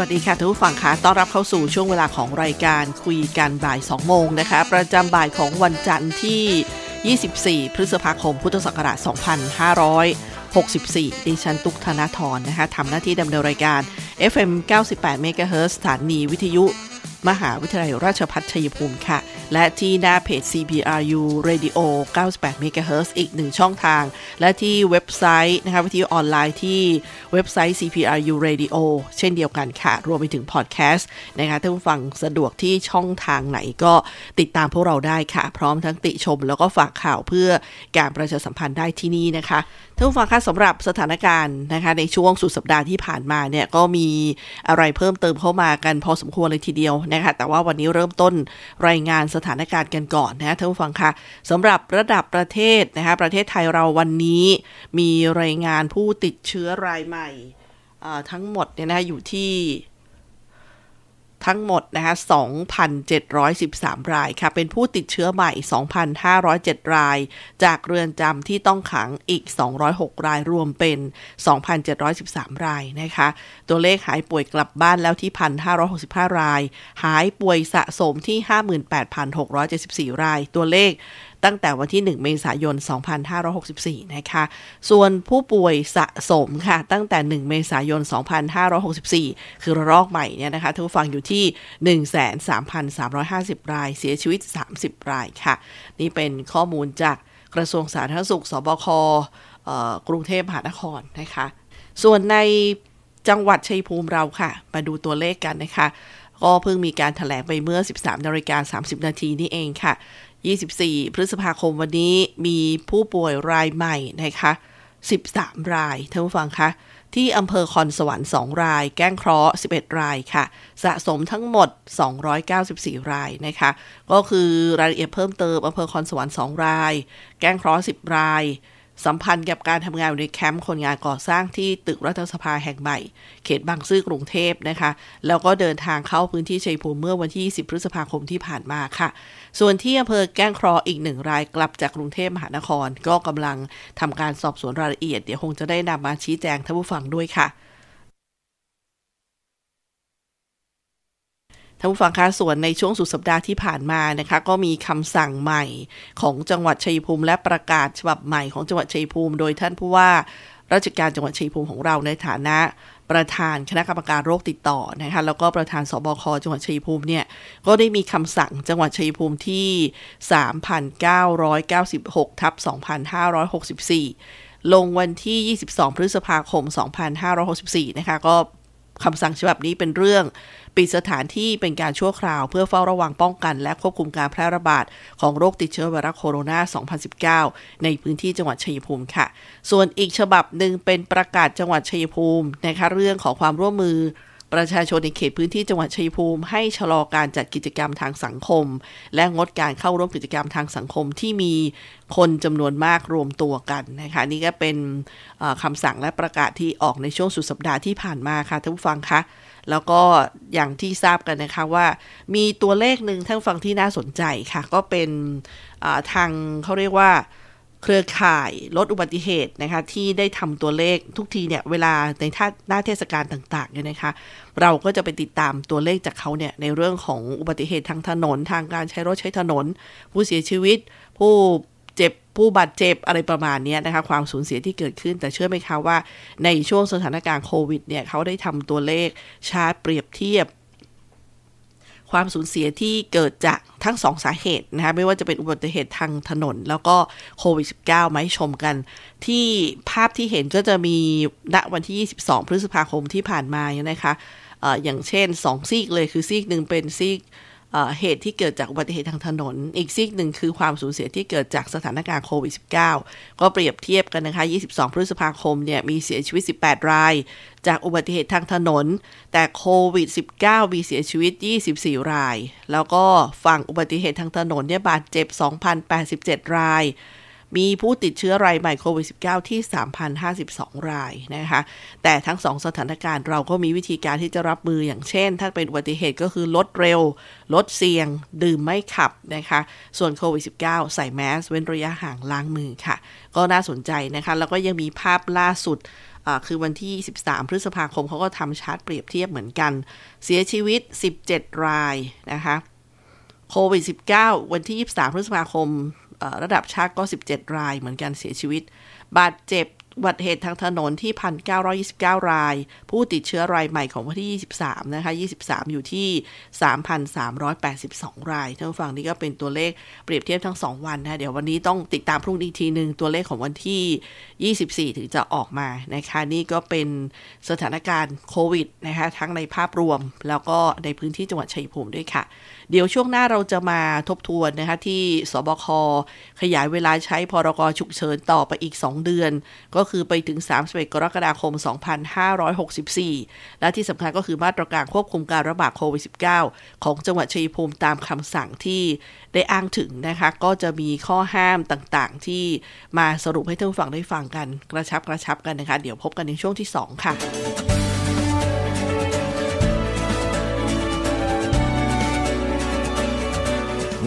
วัสดีค่ะทุกผู้ฟังคะต้อนรับเข้าสู่ช่วงเวลาของรายการคุยกันบ่าย 2 โมงนะคะ ประจำบ่ายของวันจันทร์ที่ 24 พฤษภาคม พุทธศักราช 2564 ดิฉันตุกธนาธรนะคะทำหน้าที่ดำเนินรายการ FM 98 MHz สถานีวิทยุ มหาวิทยาลัยราชภัฏชัยภูมิค่ะ และที่หน้าเพจ CPRU Radio 98 MHz อีกหนึ่งช่องทาง และที่เว็บไซต์นะคะวิทยุออนไลน์ที่เว็บไซต์ CPRU Radio เช่นเดียวกันค่ะ รวมไปถึงพอดแคสต์นะคะถ้าผู้ฟังสะดวกที่ช่องทางไหนก็ติดตามพวกเราได้ค่ะ พร้อมทั้งติชมแล้วก็ฝากข่าวเพื่อการประชาสัมพันธ์ได้ที่นี่นะคะ ท่านผู้ฟังคะสำหรับสถานการณ์นะคะในช่วงสุดสัปดาห์ที่ผ่านมาเนี่ยก็มีอะไรเพิ่มเติมเข้ามากันพอสมควรเลยทีเดียวนะคะแต่ว่าวันนี้เริ่มต้นรายงานสถานการณ์กันก่อนนะท่านผู้ฟังคะสำหรับระดับประเทศนะคะประเทศไทยเราวันนี้ มีรายงานผู้ติดเชื้อรายใหม่ทั้งหมดเนี่ยนะอยู่ที่ ทั้งหมดนะคะ 2,713 รายค่ะ เป็นผู้ติดเชื้อใหม่ 2,507 ราย จากเรือนจำที่ต้องขังอีก 206 รายรวมเป็น 2,713 รายนะคะ ตัวเลขหายป่วยกลับบ้านแล้วที่ 1,565 ราย หายป่วยสะสมที่ 58,674 ราย ตัวเลข ตั้งแต่วันที่ 1 เมษายน 2564 นะคะ ส่วนผู้ป่วยสะสมค่ะ ตั้งแต่ 1 เมษายน 2564 คือระลอกใหม่เนี่ยนะคะท่านผู้ฟังอยู่ที่ 13,350 ราย เสียชีวิต 30 รายค่ะ นี่เป็นข้อมูลจากกระทรวงสาธารณสุข สบคกรุงเทพมหานครนะคะ ส่วนในจังหวัดชัยภูมิเราค่ะ มาดูตัวเลขกันนะคะ ก็เพิ่งมีการถแถลงไปเมื่อ 13นาฬิกา30 นาทีนี่เองค่ะ 24 พฤษภาคมวันนี้มีผู้ป่วยรายใหม่นะคะ 13 รายท่านผู้ฟังคะ ที่อำเภอคอนสวรรค์2ราย แก้งเคราะห์11 รายค่ะ สะสมทั้งหมด 294 รายนะคะ ก็คือรายละเอียดเพิ่มเติมอำเภอคอนสวรรค์2ราย แก้งเคราะห์10 ราย สัมพันธ์กับการทำงานอยู่ในแคมป์คนงานก่อสร้างที่ตึกรัฐสภาแห่งใหม่ เขตบางซื่อกรุงเทพนะคะ แล้วก็เดินทางเข้าพื้นที่ชัยภูมิเมื่อวันที่ 20 พฤษภาคมที่ผ่านมาค่ะ ส่วนที่อำเภอแก้งครออีกหนึ่งรายกลับจากกรุงเทพมหานคร ก็กำลังทำการสอบสวนรายละเอียด เดี๋ยวคงจะได้นำมาชี้แจงท่านผู้ฟังด้วยค่ะ ท่านผู้ฟังคะส่วนในช่วงสุดสัปดาห์ที่ผ่านมานะคะ ก็มีคำสั่งใหม่ของจังหวัดชัยภูมิ และประกาศฉบับใหม่ของจังหวัดชัยภูมิ โดยท่านผู้ว่าราชการจังหวัดชัยภูมิของเราในฐานะประธานคณะกรรมการโรคติดต่อนะคะแล้วก็ประธานสบคจังหวัดชัยภูมิเนี่ยก็ได้มีคำสั่งจังหวัดชัยภูมิที่ 3,996ทับ2,564 ลงวันที่ 22 พฤษภาคม 2564นะคะก็คำสั่งฉบับนี้เป็นเรื่อง ปิดสถานที่เป็นการชั่วคราวเพื่อเฝ้าระวังป้องกัน และควบคุมการแพร่ระบาดของโรคติดเชื้อไวรัสโคโรนา 2019 ในพื้นที่จังหวัดชัยภูมิค่ะ ส่วนอีกฉบับหนึ่งเป็นประกาศจังหวัดชัยภูมินะคะเรื่องของความร่วมมือประชาชนในเขตพื้นที่จังหวัดชัยภูมิ ให้ชะลอการจัดกิจกรรมทางสังคม และงดการเข้าร่วมกิจกรรมทางสังคมที่มีคนจำนวนมากรวมตัวกันนะคะนี่ก็เป็นคำสั่งและประกาศที่ออกในช่วงสุดสัปดาห์ที่ผ่านมาค่ะท่านผู้ฟังคะ แล้วก็อย่างที่ทราบกันนะคะว่า มีตัวเลขหนึ่งท่านฟังที่น่าสนใจค่ะ ก็เป็นทางเขาเรียกว่าเครือข่ายลดอุบัติเหตุนะคะที่ได้ทำตัวเลขทุกทีเนี่ยเวลาในท่าหน้าเทศกาลต่างๆเนี่ยนะคะเราก็จะไปติดตามตัวเลขจากเขาเนี่ยในเรื่องของอุบัติเหตุทางถนน ทางการใช้รถใช้ถนน ผู้เสียชีวิต ผู้ ผู้บาดเจ็บอะไรประมาณนี้นะคะ ความสูญเสียที่เกิดขึ้น แต่เชื่อไหมคะว่าในช่วงสถานการณ์โควิดเนี่ยเขาได้ทำตัวเลขชาร์ตเปรียบเทียบความสูญเสียที่เกิดจากทั้งสองสาเหตุนะคะไม่ว่าจะเป็นอุบัติเหตุทางถนน แล้วก็โควิด -19 มาให้ชมกัน ที่ภาพที่เห็นก็จะมีณวันที่ 22 พฤษภาคมที่ผ่านมานะคะออย่างเช่น 2 ซีกเลยคือซีกหนึ่งเป็นซีก เหตุที่เกิดจากอุบัติเหตุทางถนน อีกซีกหนึ่งคือความสูญเสียที่เกิดจากสถานการณ์โควิด -19 ก็เปรียบเทียบกันนะคะ 22 พฤษภาคมเนี่ยมีเสียชีวิต 18 ราย จากอุบัติเหตุทางถนน แต่โควิด 19 มีเสียชีวิต 24 ราย แล้วก็ฝั่งอุบัติเหตุทางถนนเนี่ยบาดเจ็บ 2,087 ราย มีผู้ติดเชื้อรายใหม่โควิด -19 ที่ 3,052 รายนะคะ แต่ทั้งสองสถานการณ์เราก็มีวิธีการที่จะรับมืออย่างเช่น ถ้าเป็นอุบัติเหตุก็คือลดเร็ว ลดเสี่ยง ดื่มไม่ขับนะคะ ส่วนโควิด -19 ใส่แมส เว้นระยะห่างล้างมือค่ะ ก็น่าสนใจนะคะ แล้วก็ยังมีภาพล่าสุดคือวันที่ 13 พฤษภาคมเขาก็ทำชาร์ตเปรียบเทียบเหมือนกัน เสียชีวิต 17 รายนะคะ โควิด -19 วันที่ 23 พฤษภาคม ระดับชาติก็ 17 รายเหมือนกันเสียชีวิต บาดเจ็บบัติเหตุทางถนนที่ 1,929 ราย ผู้ติดเชื้อรายใหม่ของวันที่ 23 นะคะ 23 อยู่ที่ 3,382 รายท่านผู้ฟังนี่ก็เป็นตัวเลขเปรียบเทียบทั้ง 2 วันนะ เดี๋ยววันนี้ต้องติดตามพรุ่งนี้ทีหนึ่งตัวเลขของวันที่ 24 ถึงจะออกมานะคะ นี่ก็เป็นสถานการณ์โควิดนะคะ ทั้งในภาพรวมแล้วก็ในพื้นที่จังหวัดชัยภูมิด้วยค่ะ เดี๋ยวช่วงหน้าเราจะมาทบทวนนะคะที่สบคขยายเวลาใช้พรกฉุกเฉินต่อไปอีก 2 เดือน ก็คือไปถึง 31 กรกฎาคม 2564 และที่สำคัญก็คือมาตรการควบคุมการระบาดโควิด -19 ของจังหวัดชัยภูมิตามคำสั่งที่ได้อ้างถึงนะคะ ก็จะมีข้อห้ามต่างๆ ที่มาสรุปให้ท่านฟังได้ฟังกันกระชับกระชับกันนะคะ เดี๋ยวพบกันในช่วงที่ 2 ค่ะ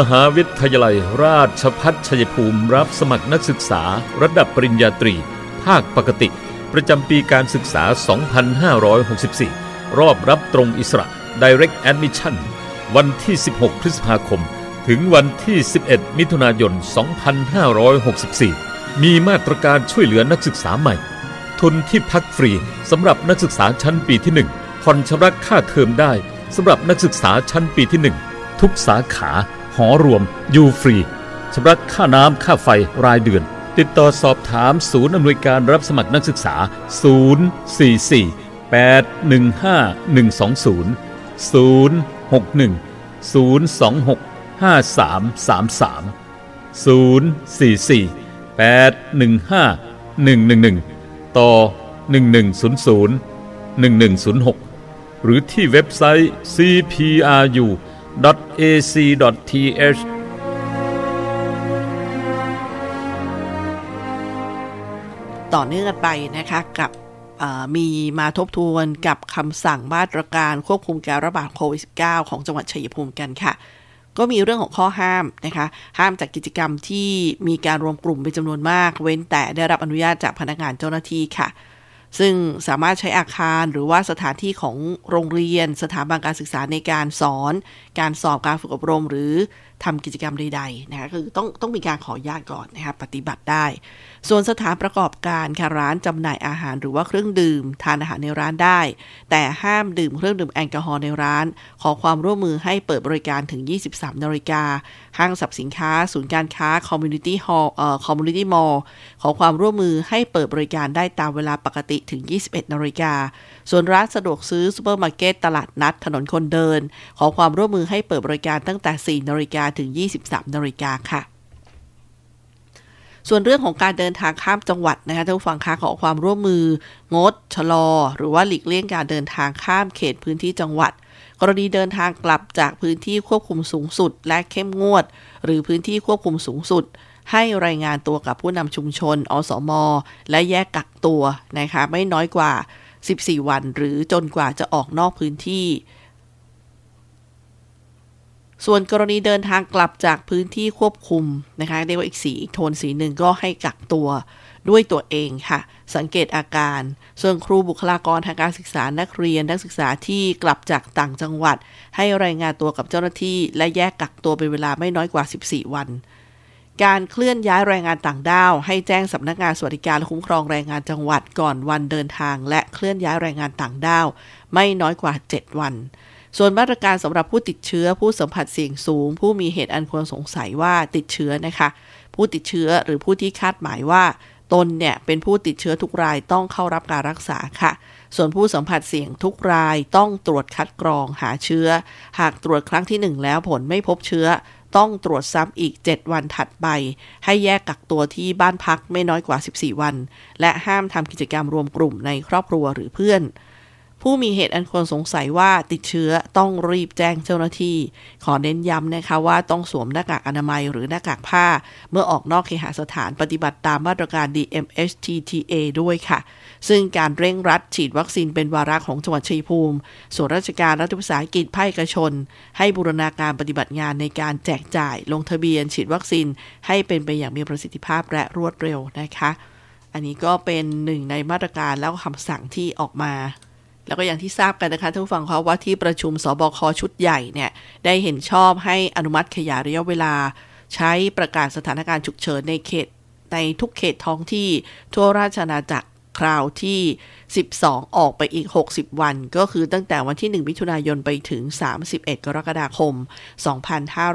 มหาวิทยาลัยราชพัฒชัยภูมิรับสมัครนักศึกษาระดับปริญญาตรี ภาคปกติ ประจำปีการศึกษา 2564 รอบรับตรงอิสระ Direct Admission วันที่ 16 พฤษภาคม ถึงวันที่ 11 มิถุนายน 2564 มีมาตรการช่วยเหลือนักศึกษาใหม่ ทุนที่พักฟรีสำหรับนักศึกษาชั้นปีที่ 1 ผ่อนชำระค่าเทอมได้สำหรับนักศึกษาชั้นปีที่ 1 ทุกสาขา หอรวม อยู่ฟรีชำระค่าน้ำค่าไฟรายเดือน ติดต่อสอบถามศูนย์อำนวยการรับสมัครนักศึกษา 044 815 120 061 026 5333 044 815 111 ต่อ 1100 1106 หรือที่เว็บไซต์ cpru ac.th ต่อเนื่องกันไปนะคะกับมีมาทบทวนกับคำสั่งมาตรการควบคุมการระบาดโควิด -19 ของจังหวัดชัยภูมิกันค่ะ ก็มีเรื่องของข้อห้ามนะคะ ห้ามจากกิจกรรมที่มีการรวมกลุ่มเป็นจำนวนมาก เว้นแต่ได้รับอนุญาตจากพนักงานเจ้าหน้าที่ค่ะ ซึ่งสามารถใช้อาคารหรือว่าสถานที่ของโรงเรียน สถาบันการศึกษาในการสอน การสอบการฝึกอบรม หรือทำกิจกรรมใดๆนะคะคือต้องต้องมีการขออนุญาตก่อนนะคะปฏิบัติได้ ส่วนสถานประกอบการค่ะร้านจำหน่ายอาหารหรือว่าเครื่องดื่ม ทานอาหารในร้านได้ แต่ห้ามดื่มเครื่องดื่มแอลกอฮอล์ในร้าน ขอความร่วมมือให้เปิดบริการถึง 23นาฬิกาห้างสรรพสินค้า ศูนย์การค้า community hall เอ่อ community mall ขอความร่วมมือให้เปิดบริการได้ตามเวลาปกติถึง 21นาฬิกาส่วนร้านสะดวกซื้อซูเปอร์มาร์เก็ตตลาดนัดถนนคนเดิน ขอความร่วมมือให้เปิดบริการตั้งแต่ 4นาฬิกาถึง 23นาฬิกาค่ะ ส่วนเรื่องของการเดินทางข้ามจังหวัดนะคะท่านผู้ฟังคะขอความร่วมมือ งด ชะลอ หรือว่าหลีกเลี่ยงการเดินทางข้ามเขตพื้นที่จังหวัด กรณีเดินทางกลับจากพื้นที่ควบคุมสูงสุด และเข้มงวด หรือพื้นที่ควบคุมสูงสุด ให้รายงานตัวกับผู้นำชุมชน อสม และแยกกักตัวนะคะไม่น้อยกว่า 14 วัน หรือจนกว่าจะออกนอกพื้นที่ ส่วนกรณีเดินทางกลับจากพื้นที่ควบคุมนะคะเรียกว่าอีกสีอีกโทนสีหนึ่งก็ให้กักตัวด้วยตัวเองค่ะ สังเกตอาการ ส่วนครูบุคลากรทางการศึกษานักเรียนนักศึกษาที่กลับจากต่างจังหวัด ให้รายงานตัวกับเจ้าหน้าที่ และแยกกักตัวเป็นเวลาไม่น้อยกว่า 14 วัน การเคลื่อนย้ายแรงงานต่างด้าว ให้แจ้งสำนักงานสวัสดิการและคุ้มครองแรงงานจังหวัดก่อนวันเดินทาง และเคลื่อนย้ายแรงงานต่างด้าว ไม่น้อยกว่า 7 วัน ส่วนมาตรการสำหรับผู้ติดเชื้อผู้สัมผัสเสี่ยงสูง ผู้มีเหตุอันควรสงสัยว่าติดเชื้อนะคะ ผู้ติดเชื้อหรือผู้ที่คาดหมายว่า ตนเนี่ยเป็นผู้ติดเชื้อทุกรายต้องเข้ารับการรักษาค่ะ ส่วนผู้สัมผัสเสี่ยงทุกรายต้องตรวจคัดกรองหาเชื้อ หากตรวจครั้งที่ 1 แล้วผลไม่พบเชื้อต้องตรวจซ้ำอีก 7 วันถัดไป ให้แยกกักตัวที่บ้านพักไม่น้อยกว่า 14 วัน และห้ามทำกิจกรรมรวมกลุ่มในครอบครัวหรือเพื่อน ผู้มีเหตุอันควรสงสัยว่าติดเชื้อต้องรีบแจ้งเจ้าหน้าที่ ขอเน้นย้ำนะคะว่าต้องสวมหน้ากากอนามัยหรือหน้ากากผ้า เมื่อออกนอกเคหสถานปฏิบัติตามมาตรการ DMHTTA ด้วยค่ะ ซึ่งการเร่งรัดฉีดวัคซีนเป็นวาระของจังหวัดชัยภูมิ ส่วนราชการรัฐวิสาหกิจภาคเอกชน ให้บูรณาการปฏิบัติงานในการแจกจ่าย ลงทะเบียน ฉีดวัคซีน ให้เป็นไปอย่างมีประสิทธิภาพและรวดเร็วนะคะ อันนี้ก็เป็นหนึ่งในมาตรการแล้วคำสั่งที่ออกมา แล้วก็อย่างที่ทราบกันนะคะท่านผู้ฟังเขาว่าที่ประชุมสบคชุดใหญ่เนี่ย ได้เห็นชอบให้อนุมัติขยายระยะเวลา ใช้ประกาศสถานการณ์ฉุกเฉินในเขตในทุกเขตท้องที่ทั่วราชอาณาจักรคราวที่ 12 ออกไปอีก 60 วัน ก็คือตั้งแต่วันที่ 1 มิถุนายนไปถึง 31 กรกฎาคม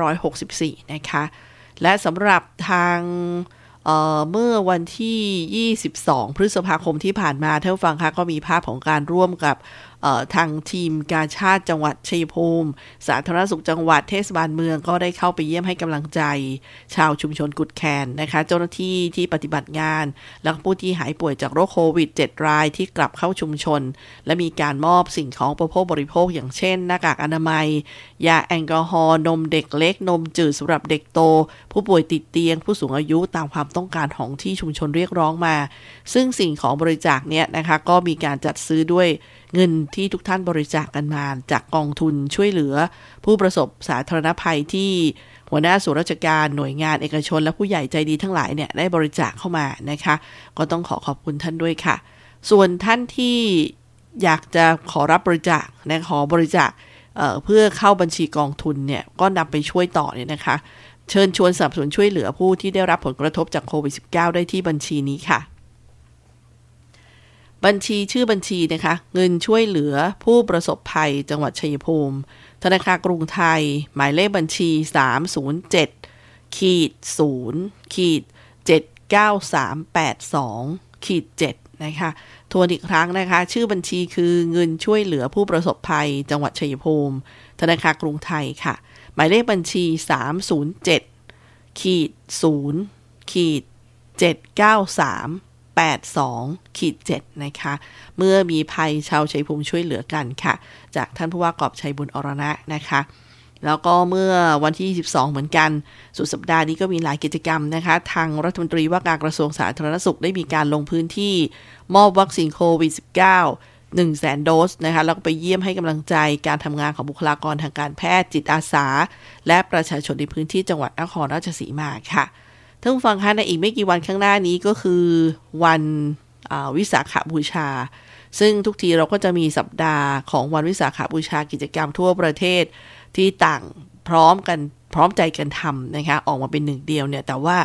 2564 นะคะ และสำหรับทาง เมื่อวันที่ 22 พฤษภาคมที่ผ่านมาท่านฟังคะก็มีภาพของการร่วมกับ ทางทีมกาชาติจังหวัดชัยภูมิ สาธารณสุขจังหวัดเทศบาลเมืองก็ได้เข้าไปเยี่ยมให้กำลังใจ ชาวชุมชนกุดแคนนะคะ เจ้าหน้าที่ที่ปฏิบัติงาน และผู้ที่หายป่วยจากโรคโควิด 7 รายที่กลับเข้าชุมชน และมีการมอบสิ่งของประโภคบริโภคอย่างเช่น หน้ากากอนามัย ยาแอลกอฮอล์นมเด็กเล็ก นมจืดสำหรับเด็กโต ผู้ป่วยติดเตียง ผู้สูงอายุตามความต้องการของที่ชุมชนเรียกร้องมา ซึ่งสิ่งของบริจาคเนี่ยนะคะก็มีการจัดซื้อด้วยเงินที่ทุกท่านบริจาคกกันมา จากกองทุนช่วยเหลือ ผู้ประสบสาธารณภัยที่หัวหน้าส่วนราชการหน่วยงานเอกชน และผู้ใหญ่ใจดีทั้งหลายเนี่ยได้บริจาคเข้ามานะคะ ก็ต้องขอขอบคุณท่านด้วยค่ะ ส่วนท่านที่อยากจะขอรับบริจาคนะขอบริจาคเเพื่อเข้าบัญชีกองทุนเนี่ยก็นำไปช่วยต่อเนี่ยนะคะ เชิญชวนสนับสนุนช่วยเหลือผู้ที่ได้รับผลกระทบจากโควิด -19 ได้ที่บัญชีนี้ค่ะ บัญชีชื่อบัญชีนะคะ เงินช่วยเหลือผู้ประสบภัยจังหวัดชัยภูมิ ธนาคารกรุงไทย หมายเลขบัญชี 307ขีด0ขีด79382ขีด7นะคะทวนอีกครั้งนะคะ ชื่อบัญชีคือเงินช่วยเหลือผู้ประสบภัย จังหวัดชัยภูมิ ธนาคารกรุงไทยค่ะ หมายเลขบัญชี 307ขีด0ขีด793 82ขีด7นะคะ เมื่อมีภัยชาวชัยภูมิช่วยเหลือกันค่ะ จากท่านผู้ว่ากอบชัยบุญอรณะนะคะ แล้วก็เมื่อวันที่ 22 เหมือนกัน สุดสัปดาห์นี้ก็มีหลายกิจกรรมนะคะ ทางรัฐมนตรีว่าการกระทรวงสาธารณสุขได้มีการลงพื้นที่ มอบวัคซีนโควิด -19 1แสนโดสนะคะแล้วก็ไปเยี่ยมให้กำลังใจการทำงานของบุคลากรทางการแพทย์จิตอาสา และประชาชนในพื้นที่จังหวัดนครราชสีมาค่ะ ท่านผู้ฟังคะในอีกไม่กี่วันข้างหน้านี้ก็คือวันวิสาขบูชา ซึ่งทุกทีเราก็จะมีสัปดาห์ของวันวิสาขบูชากิจกรรมทั่วประเทศที่ต่างพร้อมกัน พร้อมใจกันทำนะคะออกมาเป็นหนึ่งเดียวเนี่ยแต่ว่า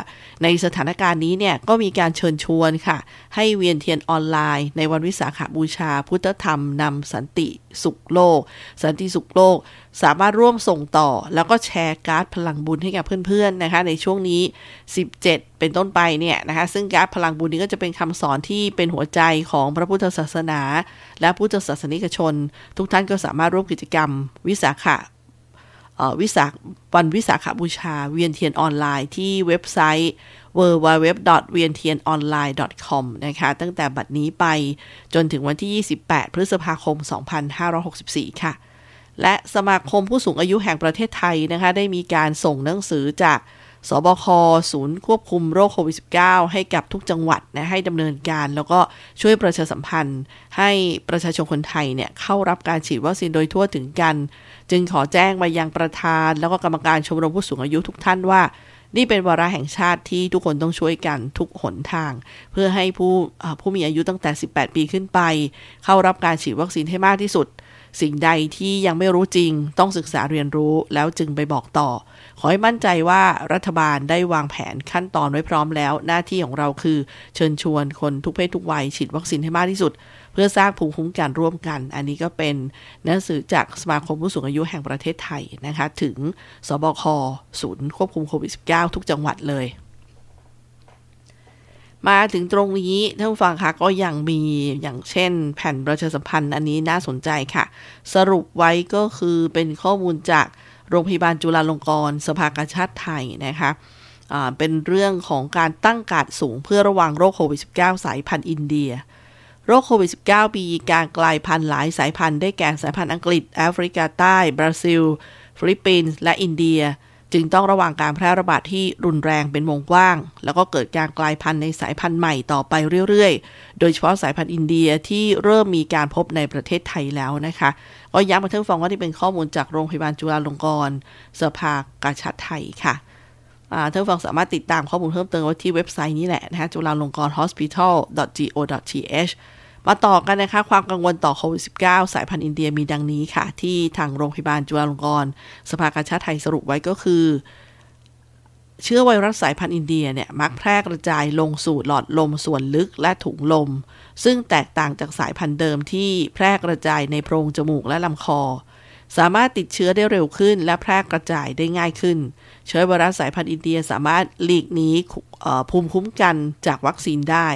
ในสถานการณ์นี้เนี่ยก็มีการเชิญชวนค่ะ ให้เวียนเทียนออนไลน์ ในวันวิสาขาบูชา พุทธธรรมนำสันติสุขโลก สันติสุขโลก สามารถร่วมส่งต่อ แล้วก็แชร์การ์ดพลังบุญให้กับเพื่อนๆนะคะในช่วงนี้ 17 เป็นต้นไปเนี่ยนะคะซึ่งการ์ดพลังบุญนี้ก็จะเป็นคำสอนที่เป็นหัวใจของพระพุทธศาสนา และพุทธศาสนิกชน ทุกท่านก็สามารถร่วมกิจกรรมวิสาขะ วิสาวันวิสาขบูชาเวียนเทียนออนไลน์ที่เว็บไซต์ w w w v i e n t i a n o n l i n e c o m นะคะ ตั้งแต่บัดนี้ไปจนถึงวันที่ 28 พฤษภาคม 2564 ค่ะ และสมาคมผู้สูงอายุแห่งประเทศไทยนะคะ ได้มีการส่งหนังสือจากสบค ศูนย์ควบคุมโรคโควิด -19 ให้กับทุกจังหวัดนะให้ดำเนินการ แล้วก็ช่วยประชาสัมพันธ์ ให้ประชาชนคนไทยเนี่ยเข้ารับการฉีดวัคซีนโดยทั่วถึงกัน จึงขอแจ้งมายังประธาน แล้วก็กรรมการชมรมผู้สูงอายุทุกท่านว่า นี่เป็นวาระแห่งชาติที่ทุกคนต้องช่วยกันทุกหนทาง เพื่อให้ผู้ผู้มีอายุตั้งแต่ 18 ปีขึ้นไป เข้ารับการฉีดวัคซีนให้มากที่สุด สิ่งใดที่ยังไม่รู้จริง ต้องศึกษาเรียนรู้แล้วจึงไปบอกต่อ ขอให้มั่นใจว่ารัฐบาลได้วางแผนขั้นตอนไว้พร้อมแล้ว หน้าที่ของเราคือ เชิญชวนคนทุกเพศทุกวัยฉีดวัคซีนให้มากที่สุด เพื่อสร้างภูมิคุ้มกันร่วมกัน อันนี้ก็เป็นหนังสือจากสมาคมผู้สูงอายุแห่งประเทศไทยนะคะถึงสบคศูนย์ควบคุมโควิด -19 ทุกจังหวัดเลย มาถึงตรงนี้ท่านผู้ฟังคะก็ยังมีอย่างเช่น แผ่นประชาสัมพันธ์อันนี้น่าสนใจค่ะ สรุปไว้ก็คือเป็นข้อมูลจากโรงพยาบาลจุฬาลงกรณ์สภากาชาติไทยนะคะเป็นเรื่องของการตั้งกาดสูงเพื่อระวังโรคโควิด -19 สายพันธุ์อินเดีย โรคโควิด -19 ปีการกลายพันธุ์หลายสายพันธุ์ได้แก่สายพันธุ์อังกฤษ แอฟริกาใต้ บราซิล ฟิลิปปินส์ และอินเดีย จึงต้องระวังการแพร่ระบาดที่รุนแรงเป็นวงกว้าง แล้วก็เกิดการกลายพันธุ์ในสายพันธุ์ใหม่ต่อไปเรื่อยๆ โดยเฉพาะสายพันธุ์อินเดียที่เริ่มมีการพบในประเทศไทยแล้วนะคะก็ย้ำมาท่านฟังว่าที่เป็นข้อมูลจากโรงพยาบาลจุฬาลงกรณ์สภากาชาดไทยค่ะท่านฟังสามารถติดตามข้อมูลเพิ่มเติมไว้ที่เว็บไซต์นี้แหละนะคะจุฬาลงกรณ์ hospital.go.th มาต่อกันนะคะ ความกังวลต่อโควิด -19 สายพันธุ์อินเดียมีดังนี้ค่ะ ที่ทางโรงพยาบาลจุฬาลงกรณ์สภากาชาดไทยสรุปไว้ก็คือ เชื้อไวรัสสายพันธุ์อินเดียเนี่ย มักแพร่กระจายลงสู่หลอดลมส่วนลึกและถุงลม ซึ่งแตกต่างจากสายพันธุ์เดิมที่แพร่กระจายในโพรงจมูกและลำคอ สามารถติดเชื้อได้เร็วขึ้น และแพร่กระจายได้ง่ายขึ้น เชื้อไวรัสสายพันธุ์อินเดียสามารถหลีกหนีภูมิคุ้มกันจากวัคซีนได้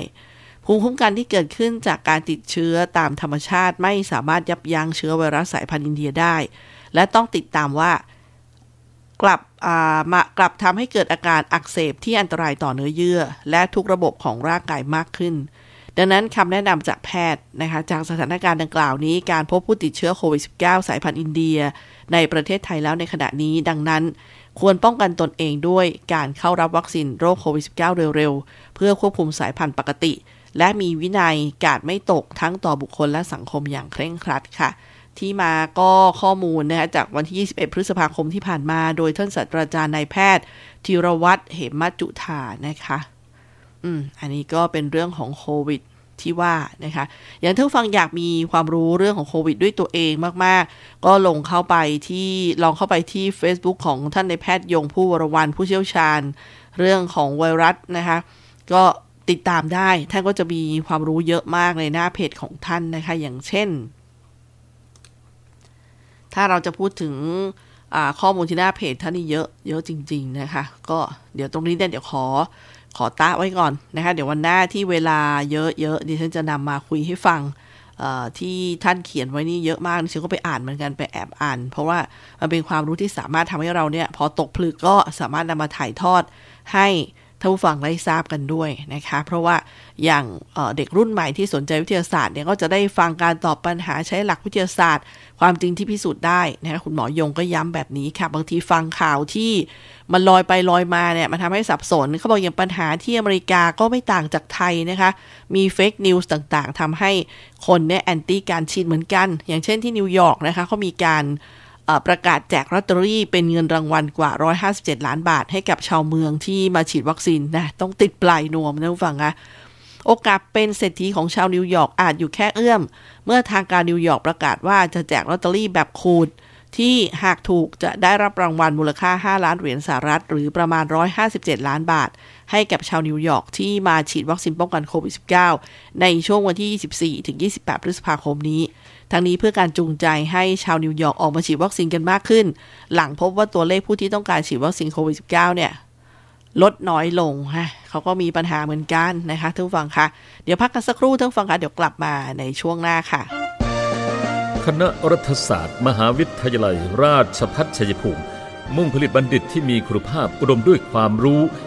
ภูมิคุ้มกันที่เกิดขึ้นจากการติดเชื้อตามธรรมชาติไม่สามารถยับยั้งเชื้อไวรัสสายพันธุ์อินเดียได้ และต้องติดตามว่ากลับมากลับทำให้เกิดอาการอักเสบที่อันตรายต่อเนื้อเยื่อ และทุกระบบของร่างกายมากขึ้น ดังนั้นคำแนะนำจากแพทย์นะคะจากสถานการณ์ดังกล่าวนี้ การพบผู้ติดเชื้อโควิด -19 สายพันธุ์อินเดีย ในประเทศไทยแล้วในขณะนี้ ดังนั้น ควรป้องกันตนเองด้วยการเข้ารับวัคซีนโรคโควิด -19 เร็วๆ เพื่อควบคุมสายพันธุ์ปกติ และมีวินัยกาดไม่ตกทั้งต่อบุคคลและสังคมอย่างเคร่งครัดค่ะ ที่มาก็ข้อมูลนะคะจากวันที่ 21 พฤษภาคมที่ผ่านมา โดยท่านศาสตราจารย์นายแพทย์ธีรวัตรเหมมัจจุธานะคะ อืม อันนี้ก็เป็นเรื่องของโควิดที่ว่านะคะ อย่างท่านฟังอยากมีความรู้เรื่องของโควิดด้วยตัวเองมาก ๆ ก็ลงเข้าไปที่ลองเข้าไปที่ Facebook ของท่านในแพทย์ยงผู้วรวันผู้เชี่ยวชาญ เรื่องของไวรัสนะคะ ก็ ติดตามได้ ท่านก็จะมีความรู้เยอะมากในหน้าเพจของท่านนะคะ อย่างเช่น ถ้าเราจะพูดถึงข้อมูลที่หน้าเพจท่านนี่เยอะเยอะจริง ๆ นะคะ ก็เดี๋ยวตรงนี้เดี๋ยวขอขอตาไว้ก่อนนะคะ เดี๋ยววันหน้าที่เวลาเยอะๆดิฉันจะนำมาคุยให้ฟังที่ท่านเขียนไว้นี่เยอะมากดิฉันก็ไปอ่านเหมือนกันไปแอบอ่าน เพราะว่ามันเป็นความรู้ที่สามารถทำให้เราเนี่ย พอตกผลึกก็สามารถนำมาถ่ายทอดให้ ท่านผู้ฟังได้ทราบกันด้วยนะคะ เพราะว่าอย่างเด็กรุ่นใหม่ที่สนใจวิทยาศาสตร์เนี่ยก็จะได้ฟังการตอบปัญหาใช้หลักวิทยาศาสตร์ ความจริงที่พิสูจน์ได้นะคะคุณหมอยงก็ย้ำแบบนี้ค่ะ บางทีฟังข่าวที่มันลอยไปลอยมาเนี่ยมันทำให้สับสนเขาบอกอย่างปัญหาที่อเมริกาก็ไม่ต่างจากไทยนะคะ มี fake news ต่างๆทำให้คนเนี่ย anti การฉีดเหมือนกัน อย่างเช่นที่นิวยอร์กนะคะเขามีการ ประกาศแจกลอตเตอรี่เป็นเงินรางวัลกว่า 157 ล้านบาทให้กับชาวเมืองที่มาฉีดวัคซีนนะต้องติดปลายนวมนะผู้ฟังนะโอกาสเป็นเศรษฐีของชาวนิวยอร์กอาจอยู่แค่เอื้อม เมื่อทางการนิวยอร์กประกาศว่าจะแจกลอตเตอรี่แบบขูดที่หากถูกจะได้รับรางวัลมูลค่า 5 ล้านเหรียญสหรัฐ หรือประมาณ 157 ล้านบาท ให้กับชาวนิวยอร์กที่มาฉีดวัคซีนป้องกันโควิด -19 ในช่วงวันที่ 24 ถึง 28 พฤษภาคมนี้ ทั้งนี้เพื่อการจูงใจให้ชาวนิวยอร์กออกมาฉีดวัคซีนกันมากขึ้น หลังพบว่าตัวเลขผู้ที่ต้องการฉีดวัคซีนโควิด -19 เนี่ยลดน้อยลงฮะเขาก็มีปัญหาเหมือนกันนะคะท่านฟังคะเดี๋ยวพักกันสักครู่ท่านฟังคะเดี๋ยวกลับมาในช่วงหน้าค่ะ คณะรัฐศาสตร์ มหาวิทยาลัย ราชภัฏชัยภูมิ มุ่งผลิตบัณฑิตที่มีคุณภาพอุดมด้วยความรู้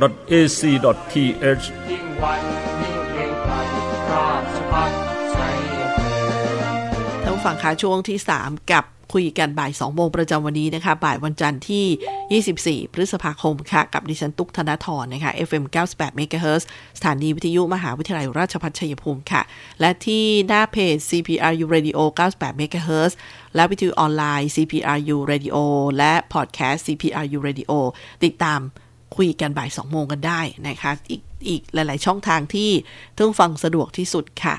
www.ac.th ยิ่งวันยิ่งเกรงไกรราชพัฒชัยภูมิท่านฟังคะช่วงที่ 3 กับคุยกันบ่าย 2 โมงประจำวันนี้นะคะ บ่ายวันจันทร์ที่ 24 พฤษภาคมค่ะ กับดิฉันตุ๊กธนทรนะคะ FM 98 MHz สถานีวิทยุมหาวิทยาลัยราชภัฏชัยภูมิค่ะ และที่หน้าเพจ CPRU Radio 98 MHz และวิทยุออนไลน์ CPRU Radio และพอดแคสต์ CPRU Radio ติดตาม คุยกันบ่าย2โมงกันได้นะคะ อีกอีกหลาย ๆ ช่องทางที่ท่านผู้ฟังสะดวกที่สุดค่ะ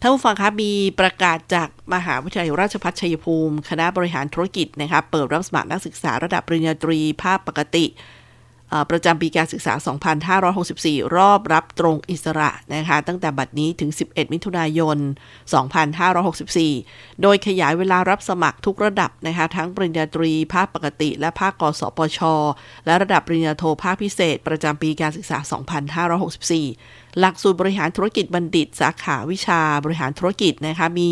ท่านผู้ฟังคะมีประกาศจากมหาวิทยาลัยราชภัฏชัยภูมิ คณะบริหารธุรกิจนะคะเปิดรับสมัครนักศึกษาระดับปริญญาตรีภาคปกติ ประจำปีการศึกษา 2564 รอบรับตรงอิสระนะคะตั้งแต่บัดนี้ถึง 11 มิถุนายน 2564 โดยขยายเวลารับสมัครทุกระดับนะคะทั้งปริญญาตรี ภาคปกติ และภาคกสปช และระดับปริญญาโทภาคพิเศษ ประจำปีการศึกษา 2564 หลักสูตรบริหารธุรกิจบัณฑิต สาขาวิชาบริหารธุรกิจนะคะมี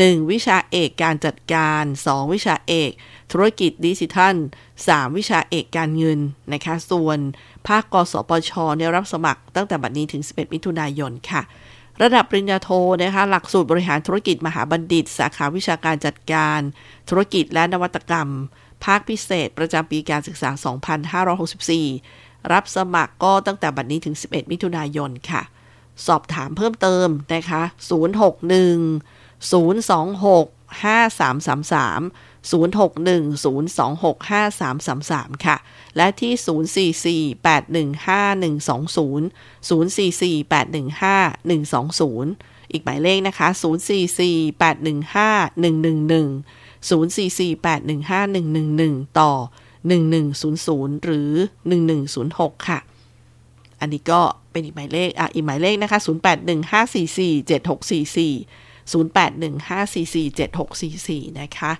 1. วิชาเอกการจัดการ 2. วิชาเอก ธุรกิจดิจิทัล 3. วิชาเอกการเงินนะคะ ส่วนภาคกสปชเนี่ยรับสมัครตั้งแต่บัดนี้ถึง 11 มิถุนายนค่ะ ระดับปริญญาโทนะคะ หลักสูตรบริหารธุรกิจมหาบัณฑิต สาขาวิชาการจัดการ ธุรกิจและนวัตกรรม ภาคพิเศษ ประจำปีการศึกษา 2564 รับสมัครก็ตั้งแต่บัดนี้ถึง 11 มิถุนายนค่ะ สอบถามเพิ่มเติมนะคะ 061 026 5333 061 026 5333 ค่ะ และที่ 044 815 120 044 815 120 อีกหมายเลขนะคะ 044 815 111 044 815 111 ต่อ 1100 หรือ 1106 ค่ะ อันนี้ก็เป็นอีกหมายเลข อะ อีกหมายเลขนะคะ 0815447644 0815447644 นะคะ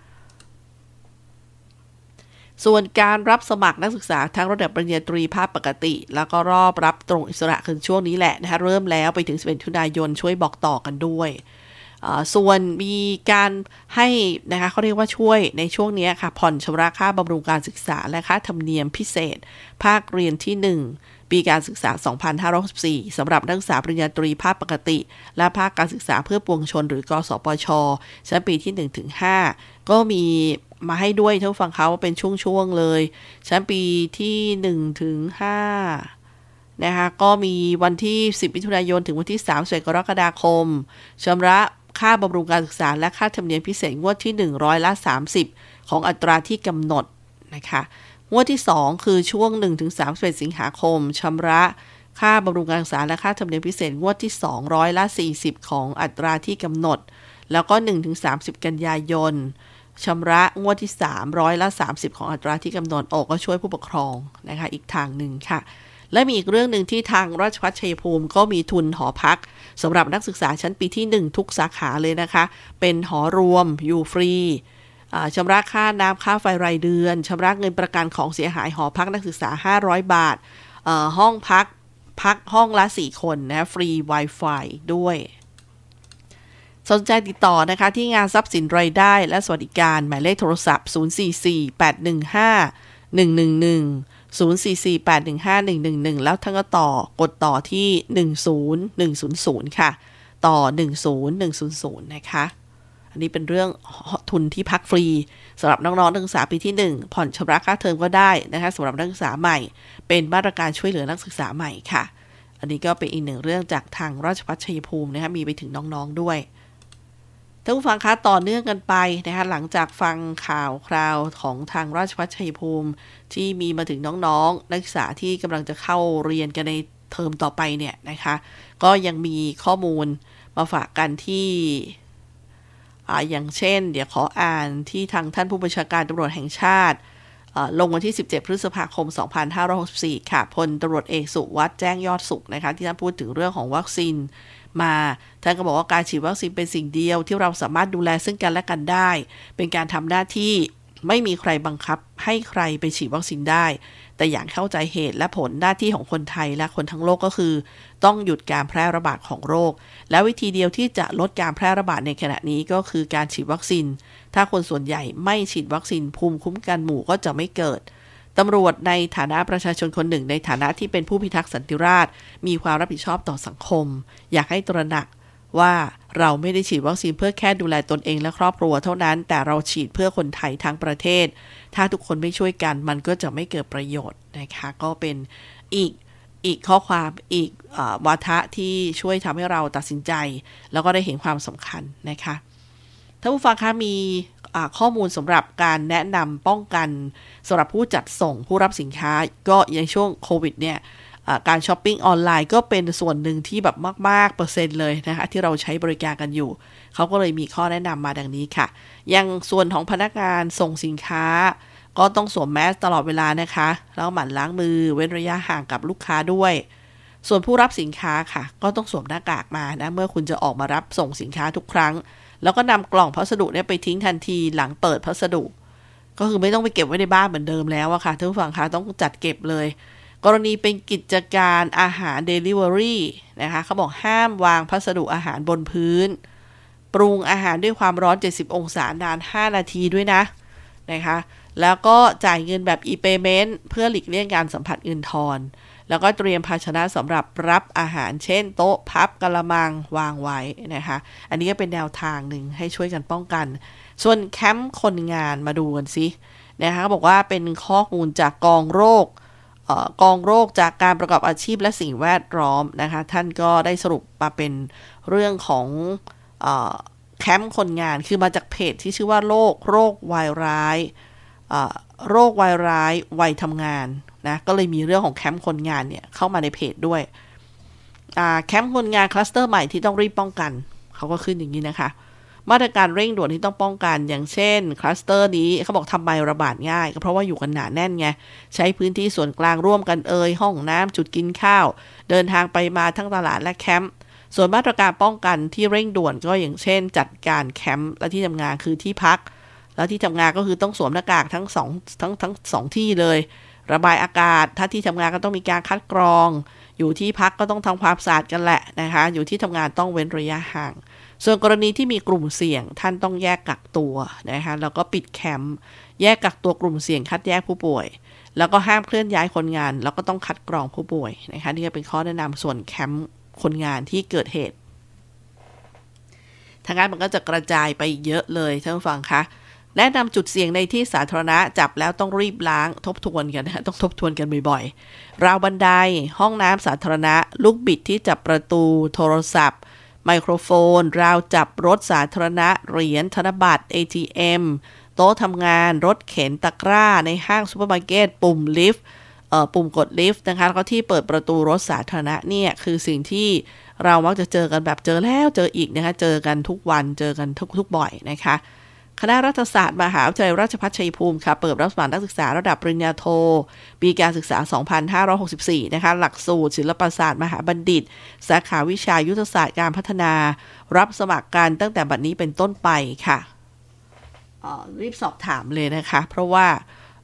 ส่วนการรับสมัครนักศึกษาทั้งระดับปริญญาตรีภาคปกติ แล้วก็รอบรับตรงอิสระคือช่วงนี้แหละนะคะเริ่มแล้วไปถึง 11มิถุนายนช่วยบอกต่อกันด้วย ส่วนมีการให้นะคะเขาเรียกว่าช่วยในช่วงนี้ค่ะ ผ่อนชำระค่าบำรุงการศึกษาและค่าธรรมเนียมพิเศษ ภาคเรียนที่ปีการศึกษา 2564สำหรับนักศึกษาปริญญาตรีภาคปกติ และภาคการศึกษาเพื่อปวงชน หรือกสปชชั้นปีที่ 1-5 ก็มี มาให้ด้วยท่านฟังเขาว่าเป็นช่วงๆเลย ชั้นปีที่ 1 ถึง 5 นะคะ ก็มีวันที่ 10มิถุนายน ถึงวันที่31กรกฎาคมชำระค่าบำรุงการศึกษา และค่าธรรมเนียมพิเศษงวดที่ 100ละ30 ของอัตราที่กำหนดนะคะ งวดที่ 2 คือช่วง 1-31 สิงหาคมชำระค่าบำรุงการศึกษาและค่าธรรมเนียมพิเศษงวดที่ 200ละ40 ของอัตราที่กำหนด แล้วก็ 1-30 กันยายน ชำระงวดที่ 3 ร้อยละ 30 ของอัตราที่กำหนดออกก็ช่วยผู้ปกครองนะคะอีกทางหนึ่งค่ะ และมีอีกเรื่องหนึ่งที่ทางราชพัฒชัยภูมิก็มีทุนหอพักสำหรับนักศึกษาชั้นปีที่ 1 ทุกสาขาเลยนะคะ เป็นหอรวมอยู่ฟรีชำระค่าน้ำค่าไฟรายเดือนชำระเงินประกันของเสียหายหอพักนักศึกษา 500 บาทห้องพักพักห้องละ 4 คนนะฟรี Wi-Fi ด้วย สนใจติดต่อนะคะที่งานทรัพย์สินรายได้ และสวัสดิการ หมายเลขโทรศัพท์ 044 815 111 044815111 แล้วท่านก็ต่อกดต่อที่ 10100 ค่ะ ต่อ 10100 นะคะ อันนี้เป็นเรื่องทุนที่พักฟรีสำหรับน้องๆนักศึกษาปีที่ 1 ผ่อนชำระค่าเทอมก็ได้นะคะสำหรับนักศึกษาใหม่ เป็นมาตรการช่วยเหลือนักศึกษาใหม่ค่ะ อันนี้ก็เป็นอีกหนึ่งเรื่องจากทางราชพัฒชัยภูมินะคะมีไปถึงน้องๆด้วย ท่านผู้ฟังคะต่อเนื่องกันไปนะคะหลังจากฟังข่าวคราวของทางราชพัฒชัยภูมิ ที่มีมาถึงน้องๆ นักศึกษาที่กำลังจะเข้าเรียนกันในเทอมต่อไปเนี่ยนะคะ ก็ยังมีข้อมูลมาฝากกันที่ออย่างเช่น เดี๋ยวขออ่านที่ทางท่านผู้บัญชาการตำรวจแห่งชาติลงวันที่ 17 พฤษภาคม 2564 ค่ะ พลตำรวจเอกสุวัสด์แจ้งยอดสุขนะคะ ที่ท่านพูดถึงเรื่องของวัคซีน มาท่านก็บอกว่าการฉีดวัคซีนเป็นสิ่งเดียวที่เราสามารถดูแลซึ่งกันและกันได้ เป็นการทำหน้าที่ไม่มีใครบังคับให้ใครไปฉีดวัคซีนได้ แต่อย่างเข้าใจเหตุและผลหน้าที่ของคนไทยและคนทั้งโลกก็คือ ต้องหยุดการแพร่ระบาดของโรค และวิธีเดียวที่จะลดการแพร่ระบาดในขณะนี้ก็คือการฉีดวัคซีน ถ้าคนส่วนใหญ่ไม่ฉีดวัคซีนภูมิคุ้มกันหมู่ก็จะไม่เกิด ตำรวจในฐานะประชาชนคนหนึ่ง ในฐานะที่เป็นผู้พิทักษ์สันติราษฎร์มีความรับผิดชอบต่อสังคม อยากให้ตระหนักว่าเราไม่ได้ฉีดวัคซีนเพื่อแค่ดูแลตนเองและครอบครัวเท่านั้น แต่เราฉีดเพื่อคนไทยทั้งประเทศ ถ้าทุกคนไม่ช่วยกันมันก็จะไม่เกิดประโยชน์นะคะ ก็เป็นอีกอีกข้อความอีกอวาทะที่ช่วยทำให้เราตัดสินใจ แล้วก็ได้เห็นความสำคัญนะคะท่านผู้ฟังคะมี ข้อมูลสำหรับการแนะนำป้องกันสำหรับผู้จัดส่งผู้รับสินค้า ก็ในช่วงโควิดเนี่ยการช้อปปิ้งออนไลน์ก็เป็นส่วนหนึ่งที่แบบมาก ๆ เปอร์เซ็นต์เลยนะคะที่เราใช้บริการกันอยู่ เขาก็เลยมีข้อแนะนำมาดังนี้ค่ะ ยังส่วนของพนักงานส่งสินค้า ก็ต้องสวมแมสตลอดเวลานะคะ แล้วหมั่นล้างมือเว้นระยะห่างกับลูกค้าด้วย ส่วนผู้รับสินค้าค่ะ ก็ต้องสวมหน้ากากมานะเมื่อคุณจะออกมารับส่งสินค้าทุกครั้ง แล้วก็นำกล่องพัสดุเนี่ยไปทิ้งทันทีหลังเปิดพัสดุ ก็คือไม่ต้องไปเก็บไว้ในบ้านเหมือนเดิมแล้วอะค่ะท่านผู้ฟังคะต้องจัดเก็บเลย กรณีเป็นกิจการอาหาร Delivery นะคะเขาบอกห้ามวางพัสดุอาหารบนพื้น ปรุงอาหารด้วยความร้อน 70 องศานาน 5 นาทีด้วยนะนะคะแล้วก็จ่ายเงินแบบ e-payment เพื่อหลีกเลี่ยงการสัมผัสเงินทอน แล้วก็เตรียมภาชนะสำหรับรับอาหารเช่น โต๊ะพับกระมังวางไว้นะคะ อันนี้ก็เป็นแนวทางหนึ่งให้ช่วยกันป้องกัน ส่วนแคมป์คนงานมาดูกันสินะคะเขาบอกว่าเป็นข้อมูลจากกองโรคกองโรคจากการประกอบอาชีพและสิ่งแวดล้อมนะคะ ท่านก็ได้สรุปมาเป็นเรื่องของแคมป์คนงานคือมาจากเพจที่ชื่อว่าโรคโรควัยร้าย โรควัยร้ายวัยทำงานนะก็เลยมีเรื่องของแคมป์คนงานเนี่ยเข้ามาในเพจด้วยแคมป์คนงานคลัสเตอร์ใหม่ที่ต้องรีบป้องกัน เขาก็ขึ้นอย่างนี้นะคะ มาตรการเร่งด่วนที่ต้องป้องกัน อย่างเช่นคลัสเตอร์นี้เขาบอกทำไมระบาดง่ายก็เพราะว่าอยู่กันหนาแน่นไง ใช้พื้นที่ส่วนกลางร่วมกันเอ่ยห้องน้ำจุดกินข้าว เดินทางไปมาทั้งตลาดและแคมป์ส่วนมาตรการป้องกันที่เร่งด่วนก็อย่างเช่น จัดการแคมป์และที่ทำงานคือที่พัก แล้วที่ทำงานก็คือต้องสวมหน้ากากทั้งสองทั้งทั้งสองที่เลย ระบายอากาศ ถ้าที่ทำงานก็ต้องมีการคัดกรอง อยู่ที่พักก็ต้องทำความสะอาดกันแหละนะคะ อยู่ที่ทำงานต้องเว้นระยะห่าง ส่วนกรณีที่มีกลุ่มเสี่ยงท่านต้องแยกกักตัวนะคะ แล้วก็ปิดแคมป์ แยกกักตัวกลุ่มเสี่ยงคัดแยกผู้ป่วย แล้วก็ห้ามเคลื่อนย้ายคนงาน แล้วก็ต้องคัดกรองผู้ป่วยนะคะ นี่ก็เป็นข้อแนะนำส่วนแคมป์คนงานที่เกิดเหตุทางการมันก็จะกระจายไปเยอะเลยท่านผู้ฟังคะ แนะนำจุดเสี่ยงในที่สาธารณะจับแล้วต้องรีบล้างทบทวนกันนะต้องทบทวนกันบ่อยๆ ราวบันได ห้องน้ำสาธารณะ ลูกบิดที่จับประตู โทรศัพท์ ไมโครโฟน ราวจับรถสาธารณะ เหรียญธนบัตร ATM โต๊ะทำงาน รถเข็นตะกร้า ในห้างซูเปอร์มาร์เก็ต ปุ่มลิฟต์ปุ่มกดลิฟต์นะคะแล้วก็ที่เปิดประตูรถสาธารณะเนี่ยคือสิ่งที่เรามักจะเจอกันแบบเจอแล้วเจออีกนะคะ เจอกันทุกวัน เจอกันทุกทุกบ่อยนะคะ คณะรัฐศาสตร์มหาวิทยาลัยราชภัฏชัยภูมิค่ะเปิดรับสมัครนักศึกษาระดับปริญญาโท ปีการศึกษา 2564 นะคะ หลักสูตรศิลปศาสตร์ มหาบัณฑิต สาขาวิชายุทธศาสตร์การพัฒนา รับสมัครกันตั้งแต่บัดนี้เป็นต้นไปค่ะรีบสอบถามเลยนะคะ เพราะว่า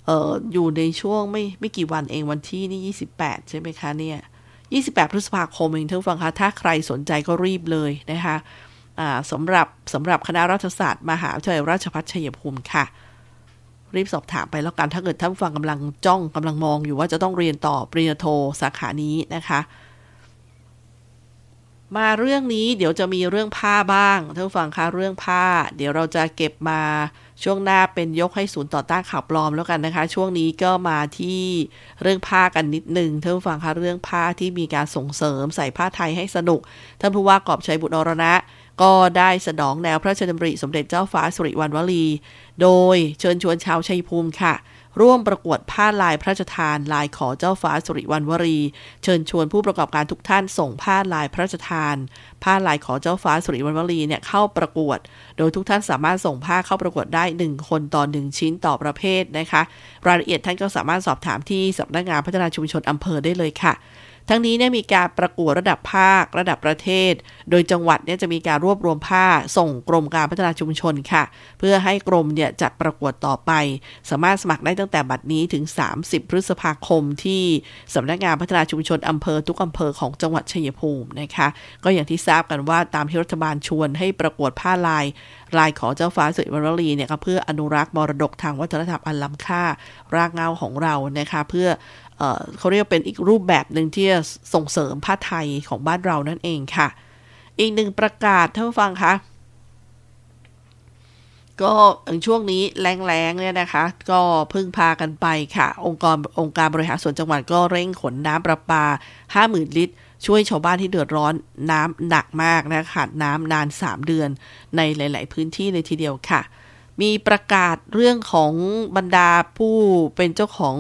อออยู่ในช่วงไม่ไม่กี่วันเองวันที่นี่ 28 ใช่ไหมคะเนี่ย 28 พฤษภาคมเองท่านฟังคะถ้าใครสนใจก็รีบเลยนะคะ สำหรับสำหรับคณะรัฐศาสตร์มหาวิทยาลัยราชภัฏชัยภูมิค่ะ รีบสอบถามไปแล้วกันถ้าเกิดท่านฟังกำลังจ้องกำลังมองอยู่ว่าจะต้องเรียนต่อปริญญาโทสาขานี้นะคะ มาเรื่องนี้เดี๋ยวจะมีเรื่องผ้าบ้างท่านฟังคะเรื่องผ้า เดี๋ยวเราจะเก็บมาช่วงหน้าเป็นยกให้ศูนย์ต่อต้านข่าวปลอมแล้วกันนะคะ ช่วงนี้ก็มาที่เรื่องผ้ากันนิดนึงท่านฟังคะเรื่องผ้าที่มีการส่งเสริมใส่ผ้าไทยให้สนุกท่านผู้ว่ากอบชัยบุตรอรณะ ก็ได้สนองแนวพระราชดำริสมเด็จเจ้าฟ้าสุริวัณวลี โดยเชิญชวนชาวชัยภูมิค่ะ ร่วมประกวดผ้าลายพระราชทานลายขอเจ้าฟ้าสุริวัณวรี เชิญชวนผู้ประกอบการทุกท่านส่งผ้าลายพระราชทาน ผ้าลายขอเจ้าฟ้าสุริวัณวรีเนี่ยเข้าประกวด โดยทุกท่านสามารถส่งผ้าเข้าประกวดได้ 1 คนต่อ 1 ชิ้นต่อประเภทนะคะ รายละเอียดท่านก็สามารถสอบถามที่สำนักงานพัฒนาชุมชนอำเภอได้เลยค่ะ ทั้งนี้เนี่ยมีการประกวดระดับภาค ระดับประเทศ โดยจังหวัดเนี่ยจะมีการรวบรวมผ้าส่งกรมการพัฒนาชุมชนค่ะ เพื่อให้กรมเนี่ยจัดประกวดต่อไป สามารถสมัครได้ตั้งแต่บัดนี้ถึง 30 พฤษภาคมที่สำนักงานพัฒนาชุมชนอำเภอทุกอำเภอของจังหวัดชัยภูมินะคะ ก็อย่างที่ทราบกันว่าตามที่รัฐบาลชวนให้ประกวดผ้าลาย ลายขอเจ้าฟ้าสุริวัณรีเนี่ยก็เพื่ออนุรักษ์มรดกทางวัฒนธรรมอันล้ำค่ารากเงาของเรานะคะ เพื่อ เขาเรียกเป็นอีกรูปแบบหนึ่งที่ส่งเสริมผ้าไทยของบ้านเรานั่นเองค่ะ อีกหนึ่งประกาศท่านผู้ฟังคะก็ช่วงนี้แรงๆเนี่ยนะคะ ก็พึ่งพากันไปค่ะ องค์กรองค์การบริหารส่วนจังหวัดก็เร่งขนน้ำประปา 50,000 ลิตร ช่วยชาวบ้านที่เดือดร้อนน้ำหนักมากนะขาดน้ำนาน 3 เดือนในหลาย ๆ พื้นที่เลยทีเดียวค่ะ มีประกาศเรื่องของบรรดาผู้เป็นเจ้าของ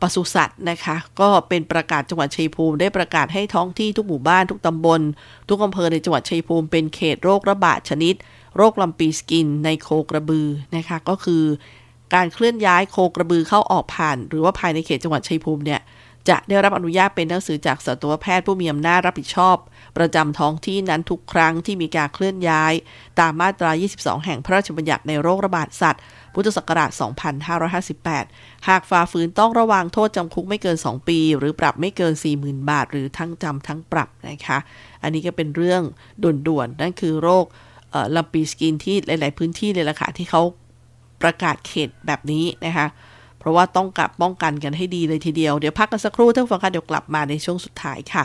ปศุสัตว์นะคะ ก็เป็นประกาศจังหวัดชัยภูมิ ได้ประกาศให้ท้องที่ทุกหมู่บ้านทุกตำบล ทุกอำเภอในจังหวัดชัยภูมิ เป็นเขตโรคระบาดชนิด โรคลำปีสกินในโคกระบือนะคะก็คือการเคลื่อนย้ายโคกระบือเข้าออกผ่าน หรือว่าภายในเขตจังหวัดชัยภูมิเนี่ยจะได้รับอนุญาตเป็นหนังสือจากสัตวแพทย์ผู้มีอำนาจรับผิดชอบ ประจำท้องที่นั้นทุกครั้งที่มีการเคลื่อนย้าย ตามมาตรา 22 แห่งพระราชบัญญัติในโรคระบาดสัตว์ พุทธศักราช 2558 หากฝ่าฝืนต้องระวังโทษจำคุกไม่เกิน 2 ปี หรือปรับไม่เกิน 40,000 บาท หรือทั้งจำทั้งปรับนะคะ อันนี้ก็เป็นเรื่องด่วนๆ นั่นคือโรคลำปีสกินที่หลาย ๆ พื้นที่เลยล่ะค่ะที่เขาประกาศเขตแบบนี้นะคะ เพราะว่าต้องกลับป้องกันกันให้ดีเลยทีเดียว เดี๋ยวพักกันสักครู่ท่านฟังค่ะเดี๋ยวกลับมาในช่วงสุดท้ายค่ะ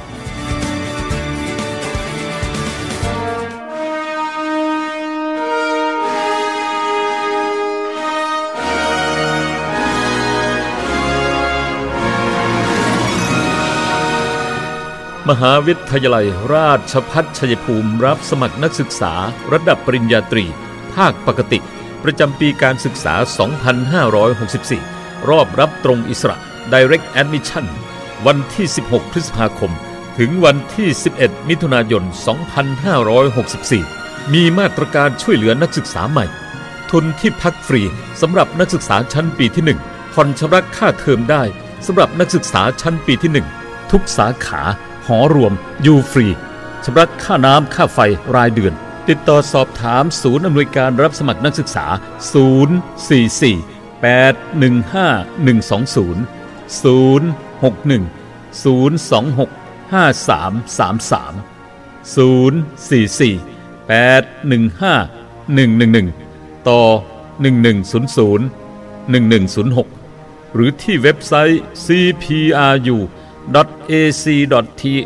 มหาวิทยาลัยราชพัฒชัยภูมิรับสมัครนักศึกษาระดับปริญญาตรี ภาคปกติ ประจำปีการศึกษา 2564 รอบรับตรงอิสระ Direct Admission วันที่ 16 พฤษภาคม ถึงวันที่ 11 มิถุนายน 2564 มีมาตรการช่วยเหลือนักศึกษาใหม่ ทุนที่พักฟรีสำหรับนักศึกษาชั้นปีที่ 1 ผ่อนชำระค่าเทอมได้สำหรับนักศึกษาชั้นปีที่ 1 ทุกสาขา อรวม อยู่ฟรีชำระค่าน้ำค่าไฟรายเดือน ติดต่อสอบถามศูนย์อำนวยการรับสมัครนักศึกษา 044 815 120 061 026 5333 044 815 111 ต่อ 1100 1106 หรือที่เว็บไซต์ CPRU ท่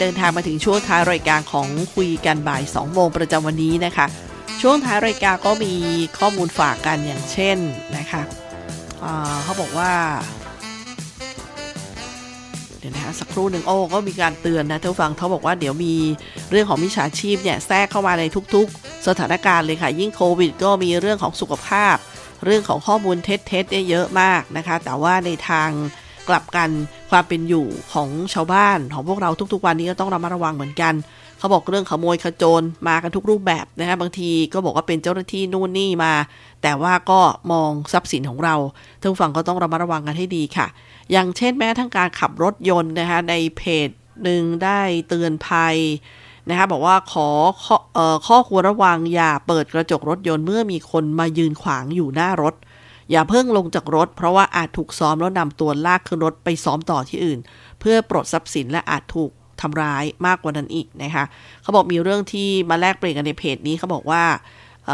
เดินทางมาถึงช่วงท้ายรายการของคุยกันบ่าย 2 โมงประจำวันนี้นะคะ ช่วงท้ายรายการก็มีข้อมูลฝากกันอย่างเช่นนะคะเขาบอกว่าเดี๋ยวนะคะสักครู่หนึ่งโอ้ก็มีการเตือนนะท่านฟังเขาบอกว่าเดี๋ยวมีเรื่องของมิจฉาชีพเนี่ยแทรกเข้ามาในทุกๆ สถานการณ์เลยค่ะ ยิ่งโควิด ก็มีเรื่องของสุขภาพ เรื่องของข้อมูลเท็จๆเนี่ยเยอะมากนะคะ แต่ว่าในทางกลับกัน ความเป็นอยู่ของชาวบ้านของพวกเราทุกๆ วันนี้ก็ต้องระมัดระวังเหมือนกัน เขาบอกเรื่องขโมยขโจรมากันทุกรูปแบบนะคะบางทีก็บอกว่าเป็นเจ้าหน้าที่นู่นนี่มา แต่ว่าก็มองทรัพย์สินของเราท่านผู้ฟังก็ต้องระมัดระวังกันให้ดีค่ะ อย่างเช่นแม้ทั้งการขับรถยนต์นะคะในเพจหนึ่งได้เตือนภัยนะคะบอกว่าขอข้อออข้อควรระวังอย่าเปิดกระจกรถยนต์เมื่อมีคนมายืนขวางอยู่หน้ารถ อย่าเพิ่งลงจากรถ เพราะว่าอาจถูกซ้อมแล้วนำตัวลากขึ้นรถไปซ้อมต่อที่อื่น เพื่อปลดทรัพย์สินและอาจถูกทำร้ายมากกว่านั้นอีกนะคะเขาบอกมีเรื่องที่มาแลกเปลี่ยนกันในเพจนี้เขาบอกว่า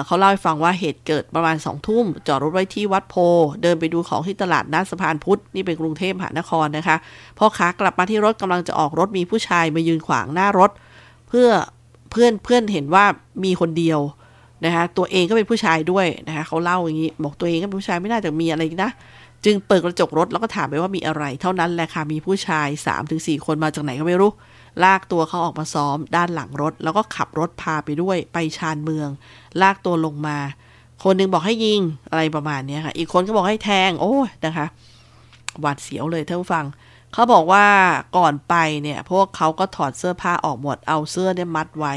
เขาเล่าให้ฟังว่าเหตุเกิดประมาณสองทุ่ม จอดรถไว้ที่วัดโพ เดินไปดูของที่ตลาดนัดสะพานพุทธ นี่เป็นกรุงเทพมหานครนะคะพอขากลับมาที่รถกำลังจะออกรถมีผู้ชายมายืนขวางหน้ารถ เพื่อเพื่อนเพื่อนเห็นว่ามีคนเดียว นะคะตัวเองก็เป็นผู้ชายด้วยนะคะเขาเล่าอย่างนี้บอกตัวเองก็เป็นผู้ชายไม่น่าจะมีอะไรนะจึงเปิดกระจกรถแล้วก็ถามไปว่ามีอะไร เท่านั้นแหละค่ะมีผู้ชาย 3-4 คนมาจากไหนก็ไม่รู้ ลากตัวเขาออกมาซ้อม ด้านหลังรถ แล้วก็ขับรถพาไปด้วยไปชานเมือง ลากตัวลงมา คนหนึงบอกให้ยิงอะไรประมาณนี้ค่ะ อีกคนก็บอกให้แทง โอ้นะคะหวาดเสียวเลยท่านผู้ฟัง เขาบอกว่าก่อนไปเนี่ย พวกเขาก็ถอดเสื้อผ้าออกหมด เอาเสื้อเนี่ยมัดไว้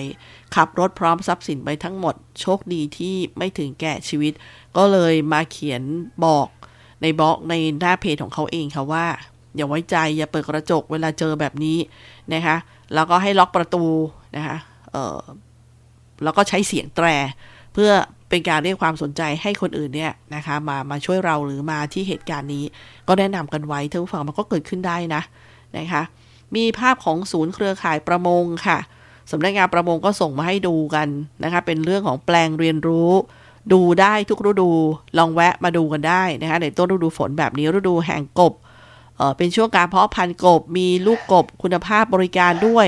ขับรถพร้อมทรัพย์สินไปทั้งหมด โชคดีที่ไม่ถึงแก่ชีวิต ก็เลยมาเขียนบอกในบล็อกในหน้าเพจของเขาเองค่ะว่า อย่าไว้ใจอย่าเปิดกระจกเวลาเจอแบบนี้นะคะ แล้วก็ให้ล็อกประตูนะคะเออแล้วก็ใช้เสียงแตรเพื่อ เป็นการเรียกความสนใจให้คนอื่นเนี่ยนะคะมามาช่วยเราหรือมาที่เหตุการณ์นี้ ก็แนะนำกันไว้ท่านผู้ฟังมันก็เกิดขึ้นได้นะนะคะมีภาพของศูนย์เครือข่ายประมงค่ะสำนักงานประมงก็ส่งมาให้ดูกันนะคะเป็นเรื่องของแปลงเรียนรู้ ดูได้ทุกฤดูลองแวะมาดูกันได้นะคะในต้นฤดูฝนแบบนี้ฤดูแห่งกบเออเป็นช่วงการเพาะพันธุ์กบมีลูกกบคุณภาพบริการด้วย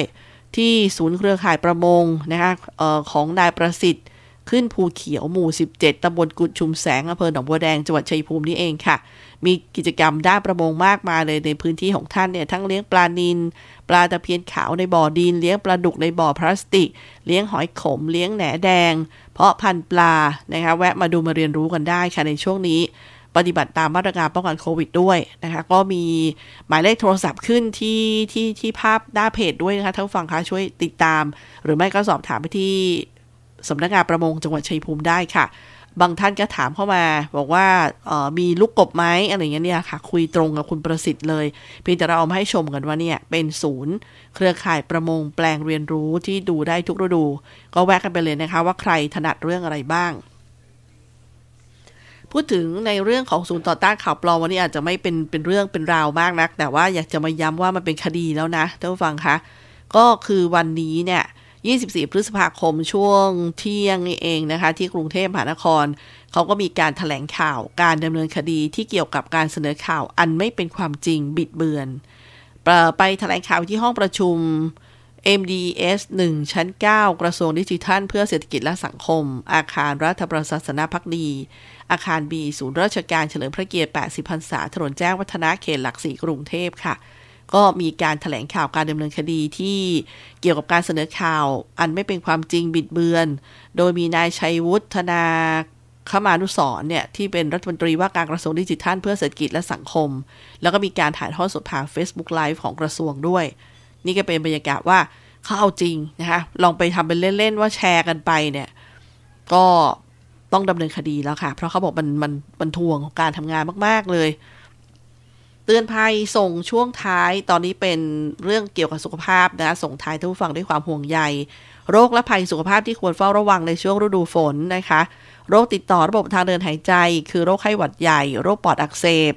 ที่ศูนย์เครือข่ายประมงนะคะออของนายประสิทธิ์ ขึ้นภูเขียวหมู่ 17ตำบลกุดชุมแสงอำเภอหนองบัวแดงจังหวัดชัยภูมินี่เองค่ะ มีกิจกรรมด้านประมงมากมายเลยในพื้นที่ของท่านเนี่ยทั้งเลี้ยงปลานิลปลาตะเพียนขาวในบ่อดิน เลี้ยงปลาดุกในบ่อพลาสติก เลี้ยงหอยขม เลี้ยงแหนแดง เพาะพันธุ์ปลานะคะแวะมาดูมาเรียนรู้กันได้ค่ะในช่วงนี้ปฏิบัติตามมาตรการป้องกันโควิดด้วยนะคะ ก็มีหมายเลขโทรศัพท์ขึ้นที่ที่ที่ภาพหน้าเพจด้วยนะคะท่านฟังคะช่วยติดตาม หรือไม่ก็สอบถามไปที่ สำนักงานประมงจังหวัดชัยภูมิได้ค่ะ บางท่านก็ถามเข้ามา บอกว่ามีลูกกบไหมอะไรเงี้ยเนี่ยค่ะ คุยตรงกับคุณประสิทธิ์เลยเพียงแต่เราเอามาให้ชมกันว่าเนี่ยเป็นศูนย์ เครือข่ายประมงแปลงเรียนรู้ที่ดูได้ทุกฤดู ก็แวะกันไปเลยนะคะ ว่าใครถนัดเรื่องอะไรบ้างพูดถึงในเรื่องของศูนย์ต่อต้านข่าวปลอมวันนี้อาจจะไม่เป็นเป็นเรื่องเป็นราวมากนัก แต่ว่าอยากจะมาย้ำว่ามันเป็นคดีแล้วนะท่านผู้ฟังคะก็คือวันนี้เนี่ย 24 พฤษภาคมช่วงเที่ยงนี่เองนะคะ ที่กรุงเทพมหานคร เขาก็มีการถแถลงข่าวการดำเนินคดีที่เกี่ยวกับการเสนอข่าวอันไม่เป็นความจริงบิดเบือน ไปถแถลงข่าวที่ห้องประชุม MDS 1 ชั้น 9 กระทรวงดิจิทัล เพื่อเศรษฐกิจและสังคม อาคารรัฐประศาสนพักดี อาคารบีศูนย์ราชการเฉลิมพระเกียรติ 80 พรรษา ถนนแจ้งวัฒนะเขตหลักสี่กรุงเทพค่ะ ก็มีการถแถลงข่าวการดำเนินคดีที่เกี่ยวกับการเสนอข่าว อันไม่เป็นความจริงบิดเบือน โดยมีนายชัยวุฒนาขมานุสรเนี่ยที่เป็นรัฐมนตรีว่าการกระทรวงดิจิทัลเพื่อเศรษฐกิจและสังคม แล้วก็มีการถ่ายทอดสดผ่าน Facebook Live ของกระทรวงด้วย นี่ก็เป็นบรรยากาศว่าเขาเอาจริงนะคะลองไปทำเป็นเล่นๆว่าแชร์กันไปเนี่ยก็ต้องดำเนินคดีแล้วค่ะ เพราะเขาบอกมันมันมันทวงการทำงานมาก ๆ เลย เตือนภัยส่งช่วงท้ายตอนนี้เป็นเรื่องเกี่ยวกับสุขภาพนะส่งท้ายท่านผู้ฟังด้วยความห่วงใยโรคและภัยสุขภาพที่ควรเฝ้าระวังในช่วงฤดูฝนนะคะ โรคติดต่อระบบทางเดินหายใจ คือโรคไข้หวัดใหญ่ โรคปอดอักเสบ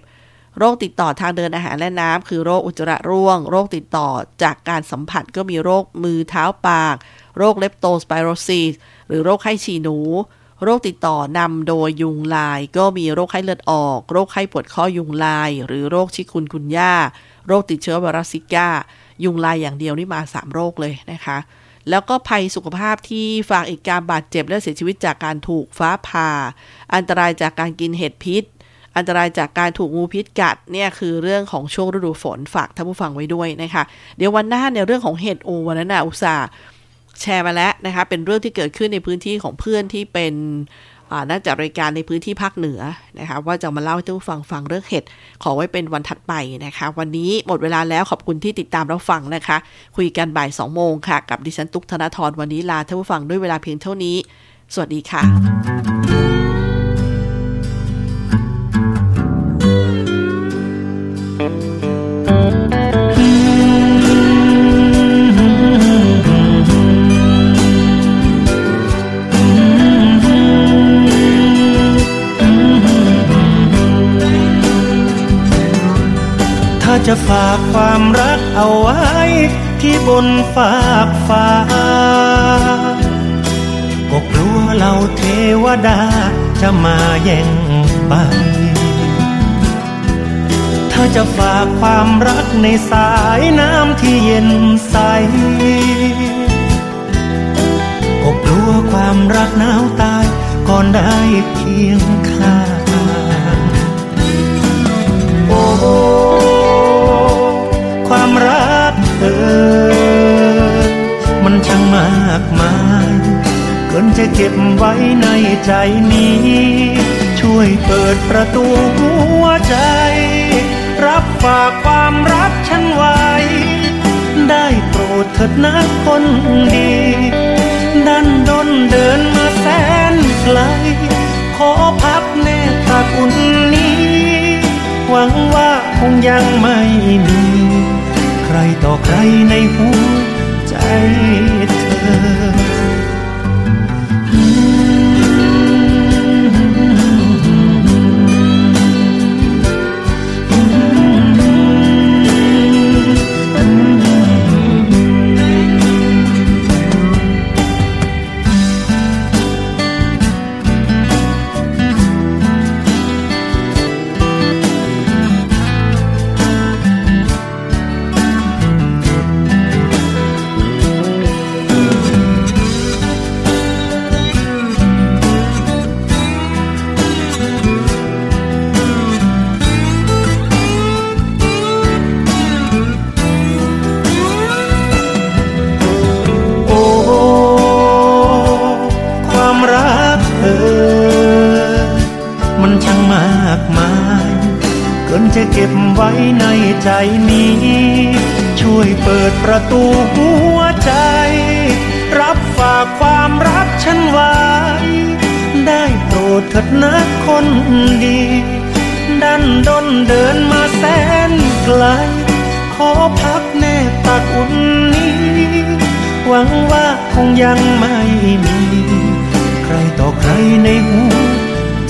โรคติดต่อทางเดินอาหารและน้ำคือโรคอุจจาระร่วง โรคติดต่อจากการสัมผัสก็มีโรคมือเท้าปาก โรคเลปโตสไปโรซีสหรือโรคไข้ฉี่หนู โรคติดต่อนำโดยยุงลาย ก็มีโรคไข้เลือดออก โรคไข้ปวดข้อยุงลาย หรือโรคชิคุนกุนย่า โรคติดเชื้อไวรัสซิก้า ยุงลายอย่างเดียวนี่มา 3 โรคเลยนะคะ แล้วก็ภัยสุขภาพที่ฝากอีกการบาดเจ็บและเสียชีวิตจากการถูกฟ้าผ่า อันตรายจากการกินเห็ดพิษ อันตรายจากการถูกงูพิษกัดเนี่ยคือเรื่องของช่วงฤดูฝนฝากท่านผู้ฟังไว้ด้วยนะคะ เดี๋ยววันหน้าในเรื่องของเห็ดโอวันนั้นนะอุตส่าห์ แชร์มาแล้วนะคะ เป็นเรื่องที่เกิดขึ้นในพื้นที่ของเพื่อนที่เป็นนักจัดรายการในพื้นที่ภาคเหนือนะคะว่าจะมาเล่าให้ท่านฟังฟังเรื่องเห็ด ขอไว้เป็นวันถัดไปนะคะ วันนี้หมดเวลาแล้วขอบคุณที่ติดตามรับฟังนะคะ คุยกันบ่าย2โมงค่ะ กับดิฉันตุ๊กธนาธรวันนี้ลาท่านผู้ฟังด้วยเวลาเพียงเท่านี้ สวัสดีค่ะ จะฝากความรักเอาไว้ ที่บนฝากฟ้า ก็กลัวเราเทวดาจะมาแย่งไป ถ้าจะฝากความรักในสายน้ำที่เย็นใส ก็กลัวความรักหนาวตายก่อนได้เคียงข้างางมากมายเกินจะเก็บไว้ในใจนี้ ช่วยเปิดประตูหัวใจ รับฝากความรักฉันไว้ ได้โปรดเถิดนะคนดี ดันดนเดินมาแสนไกล ขอพักแน่ตาอุ่นนี้ หวังว่าคงยังไม่มี ใครต่อใครในหัวใจ ดเถิดนะคนดี ดันด้นเดินมาแสนไกล ขอพักแน่ตักอุ่นนี้ หวังว่าคงยังไม่มี ใครต่อใครในหัว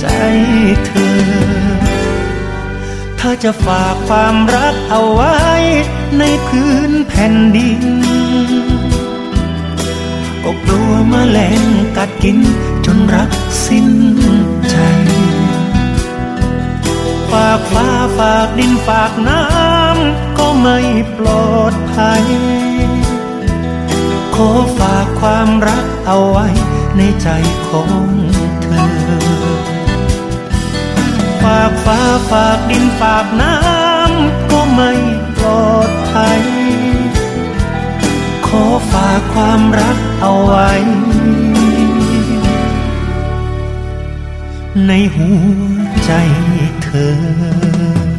ใจเธอ ถ้าจะฝากความรักเอาไว้ ในพื้นแผ่นดินก็กลัวมแมลงกัดกินจนรัก สิ้นใจากฟ้าฝากดินฝากน้ำก็ไม่ปลอดภัย ขอฝากความรักเอาไว้ในใจของเธอ ฝากฟ้าฝากดินฝากน้ำก็ไม่ปลอดภัย ขอฝากความรักเอาไว้ ในหัวใจเธอ